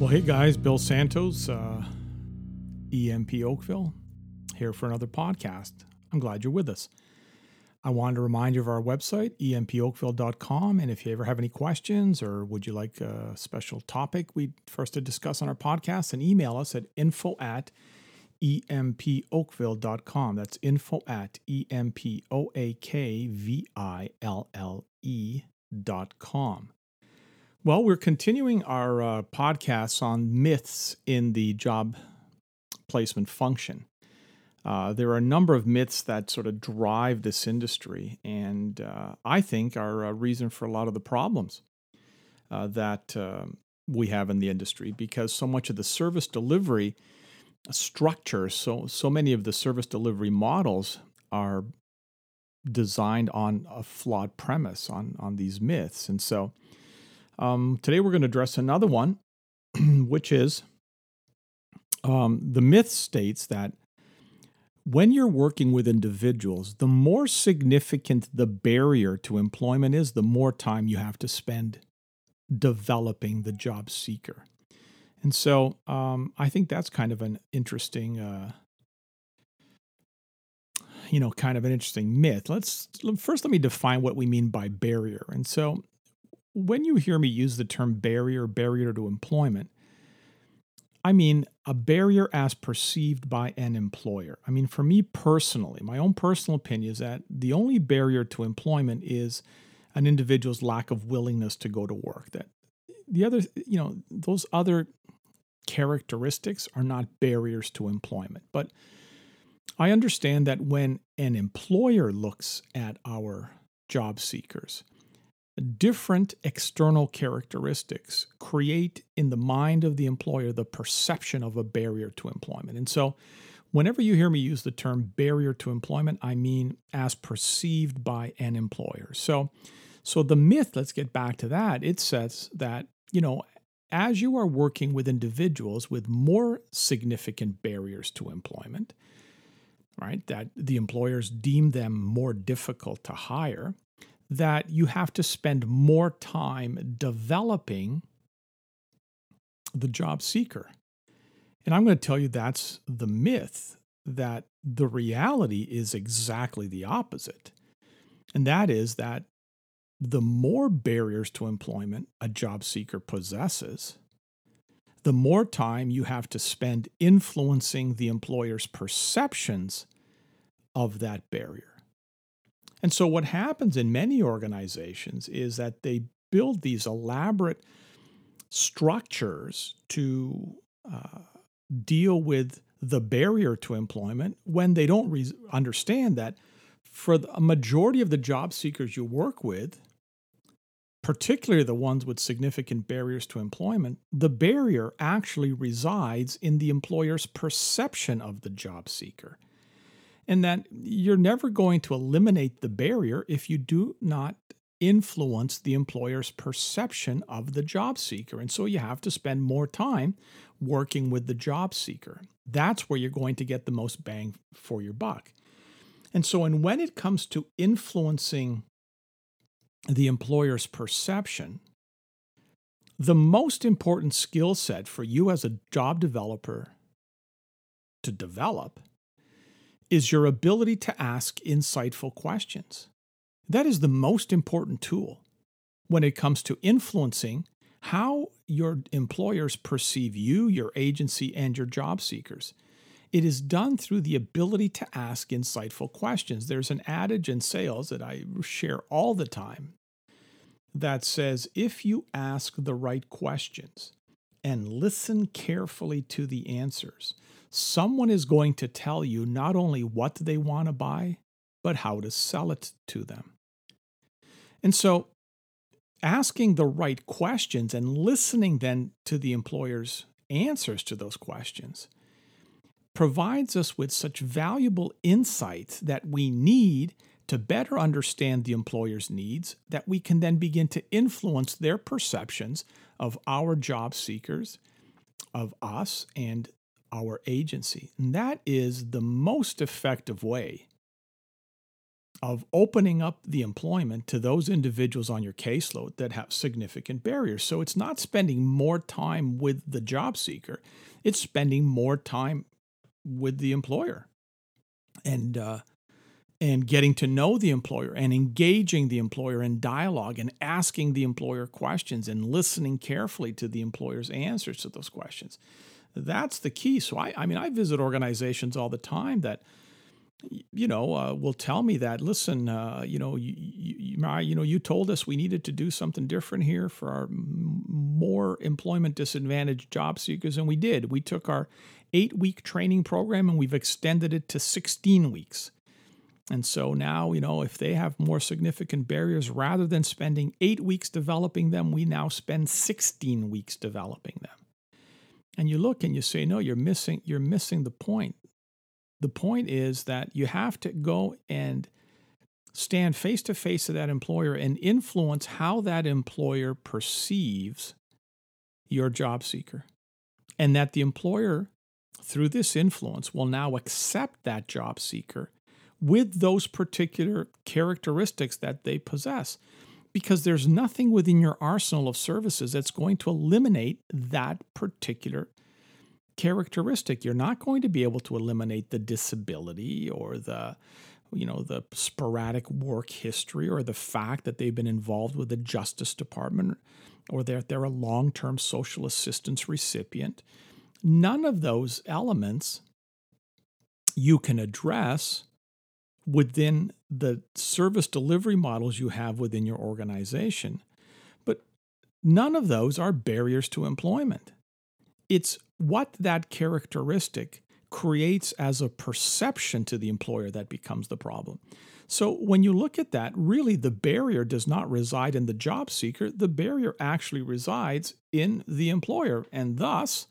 Well, hey guys, Bill Santos, uh, EMP Oakville, here for another podcast. I'm glad you're with us. I wanted to remind you of our website, empoakville.com. And if you ever have any questions or would you like a special topic we first to discuss on our podcast, then email us at info at empoakville.com. That's info at E-M-P-O-A-K-V-I-L-L-E.com. Well, we're continuing our uh, podcasts on myths in the job placement function. Uh, there are a number of myths that sort of drive this industry, and uh, I think are a reason for a lot of the problems uh, that uh, we have in the industry because so much of the service delivery structure, so so many of the service delivery models are designed on a flawed premise on on these myths, and so um, today we're going to address another one, which is um, the myth states that when you're working with individuals, the more significant the barrier to employment is, the more time you have to spend developing the job seeker. And so um, I think that's kind of an interesting, uh, you know, kind of an interesting myth. Let's first let me define what we mean by barrier. And so when you hear me use the term barrier, barrier to employment, I mean a barrier as perceived by an employer. I mean, for me personally, my own personal opinion is that the only barrier to employment is an individual's lack of willingness to go to work. That the other, you know, those other characteristics are not barriers to employment. But I understand that when an employer looks at our job seekers, different external characteristics create in the mind of the employer the perception of a barrier to employment. And so, whenever you hear me use the term barrier to employment, I mean as perceived by an employer. So, so the myth, let's get back to that. It says that, you know, as you are working with individuals with more significant barriers to employment, right, that the employers deem them more difficult to hire, that you have to spend more time developing the job seeker. And I'm going to tell you that's the myth, that the reality is exactly the opposite. And that is that the more barriers to employment a job seeker possesses, the more time you have to spend influencing the employer's perceptions of that barrier. And so, what happens in many organizations is that they build these elaborate structures to uh, deal with the barrier to employment when they don't re- understand that for a majority of the job seekers you work with, particularly the ones with significant barriers to employment, the barrier actually resides in the employer's perception of the job seeker and that you're never going to eliminate the barrier if you do not influence the employer's perception of the job seeker. And so you have to spend more time working with the job seeker. That's where you're going to get the most bang for your buck. And so, and when it comes to influencing the employer's perception, the most important skill set for you as a job developer to develop is your ability to ask insightful questions. That is the most important tool when it comes to influencing how your employers perceive you, your agency, and your job seekers. It is done through the ability to ask insightful questions. There's an adage in sales that I share all the time that says if you ask the right questions and listen carefully to the answers, someone is going to tell you not only what they want to buy, but how to sell it to them. And so, asking the right questions and listening then to the employer's answers to those questions provides us with such valuable insights that we need to better understand the employer's needs that we can then begin to influence their perceptions of our job seekers, of us, and our agency. And that is the most effective way of opening up the employment to those individuals on your caseload that have significant barriers. So it's not spending more time with the job seeker, it's spending more time with the employer. And uh, and getting to know the employer and engaging the employer in dialogue and asking the employer questions and listening carefully to the employer's answers to those questions. That's the key. So I, I mean, I visit organizations all the time that, you know, uh, will tell me that, listen, uh, you know, you, you, you, know, you told us we needed to do something different here for our more employment disadvantaged job seekers, and we did. We took our eight week training program and we've extended it to 16 weeks. And so now, you know, if they have more significant barriers, rather than spending eight weeks developing them, we now spend 16 weeks developing them. And you look and you say, no, you're missing, you're missing the point. The point is that you have to go and stand face to face to that employer and influence how that employer perceives your job seeker. And that the employer, through this influence, will now accept that job seeker with those particular characteristics that they possess. Because there's nothing within your arsenal of services that's going to eliminate that particular characteristic. You're not going to be able to eliminate the disability or the you know the sporadic work history or the fact that they've been involved with the justice department or that they're a long-term social assistance recipient none of those elements you can address within the service delivery models you have within your organization. But none of those are barriers to employment. It's what that characteristic creates as a perception to the employer that becomes the problem. So when you look at that, really the barrier does not reside in the job seeker, the barrier actually resides in the employer. And thus,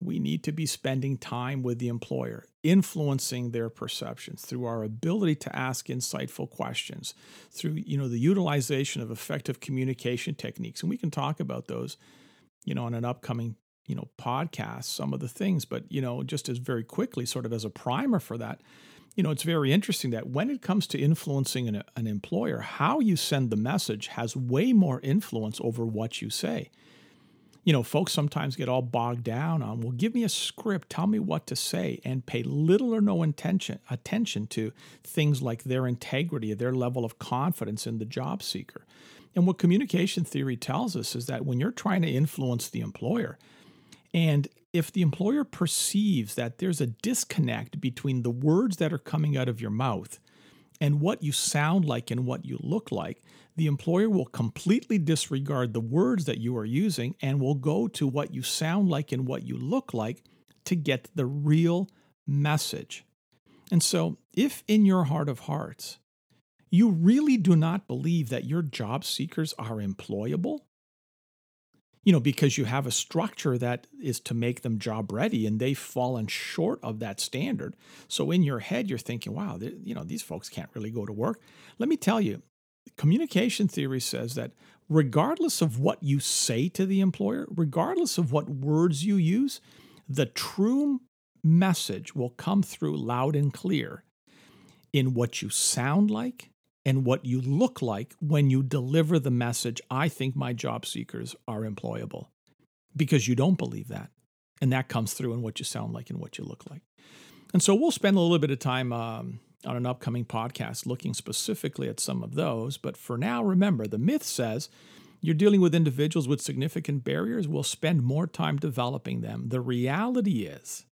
we need to be spending time with the employer, influencing their perceptions through our ability to ask insightful questions, through you know the utilization of effective communication techniques, and we can talk about those, you know, on an upcoming you know podcast, some of the things. But you know, just as very quickly, sort of as a primer for that, you know, it's very interesting that when it comes to influencing an, an employer, how you send the message has way more influence over what you say you know, folks sometimes get all bogged down on, well, give me a script, tell me what to say, and pay little or no intention, attention to things like their integrity, their level of confidence in the job seeker. And what communication theory tells us is that when you're trying to influence the employer, and if the employer perceives that there's a disconnect between the words that are coming out of your mouth and what you sound like and what you look like, the employer will completely disregard the words that you are using and will go to what you sound like and what you look like to get the real message. And so, if in your heart of hearts, you really do not believe that your job seekers are employable, you know, because you have a structure that is to make them job ready and they've fallen short of that standard. So in your head, you're thinking, wow, you know, these folks can't really go to work. Let me tell you, communication theory says that regardless of what you say to the employer, regardless of what words you use, the true message will come through loud and clear in what you sound like and what you look like when you deliver the message, I think my job seekers are employable, because you don't believe that. And that comes through in what you sound like and what you look like. And so we'll spend a little bit of time um, on an upcoming podcast looking specifically at some of those. But for now, remember the myth says you're dealing with individuals with significant barriers. We'll spend more time developing them. The reality is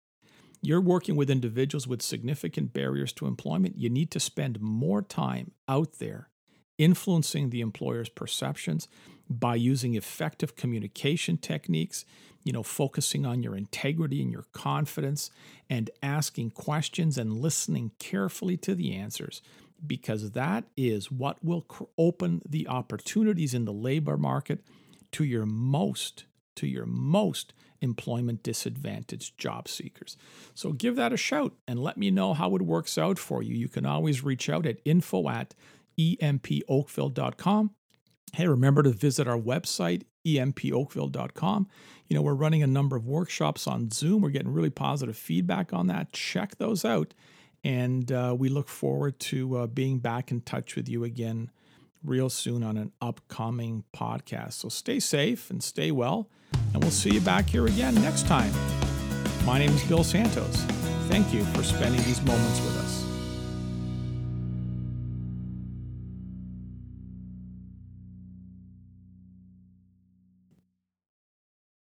you're working with individuals with significant barriers to employment, you need to spend more time out there influencing the employer's perceptions by using effective communication techniques, you know, focusing on your integrity and your confidence and asking questions and listening carefully to the answers because that is what will open the opportunities in the labor market to your most to your most employment disadvantaged job seekers. So give that a shout and let me know how it works out for you. You can always reach out at info at empoakville.com. Hey, remember to visit our website, empoakville.com. You know, we're running a number of workshops on Zoom. We're getting really positive feedback on that. Check those out. And uh, we look forward to uh, being back in touch with you again real soon on an upcoming podcast. So stay safe and stay well, and we'll see you back here again next time. My name is Bill Santos. Thank you for spending these moments with us.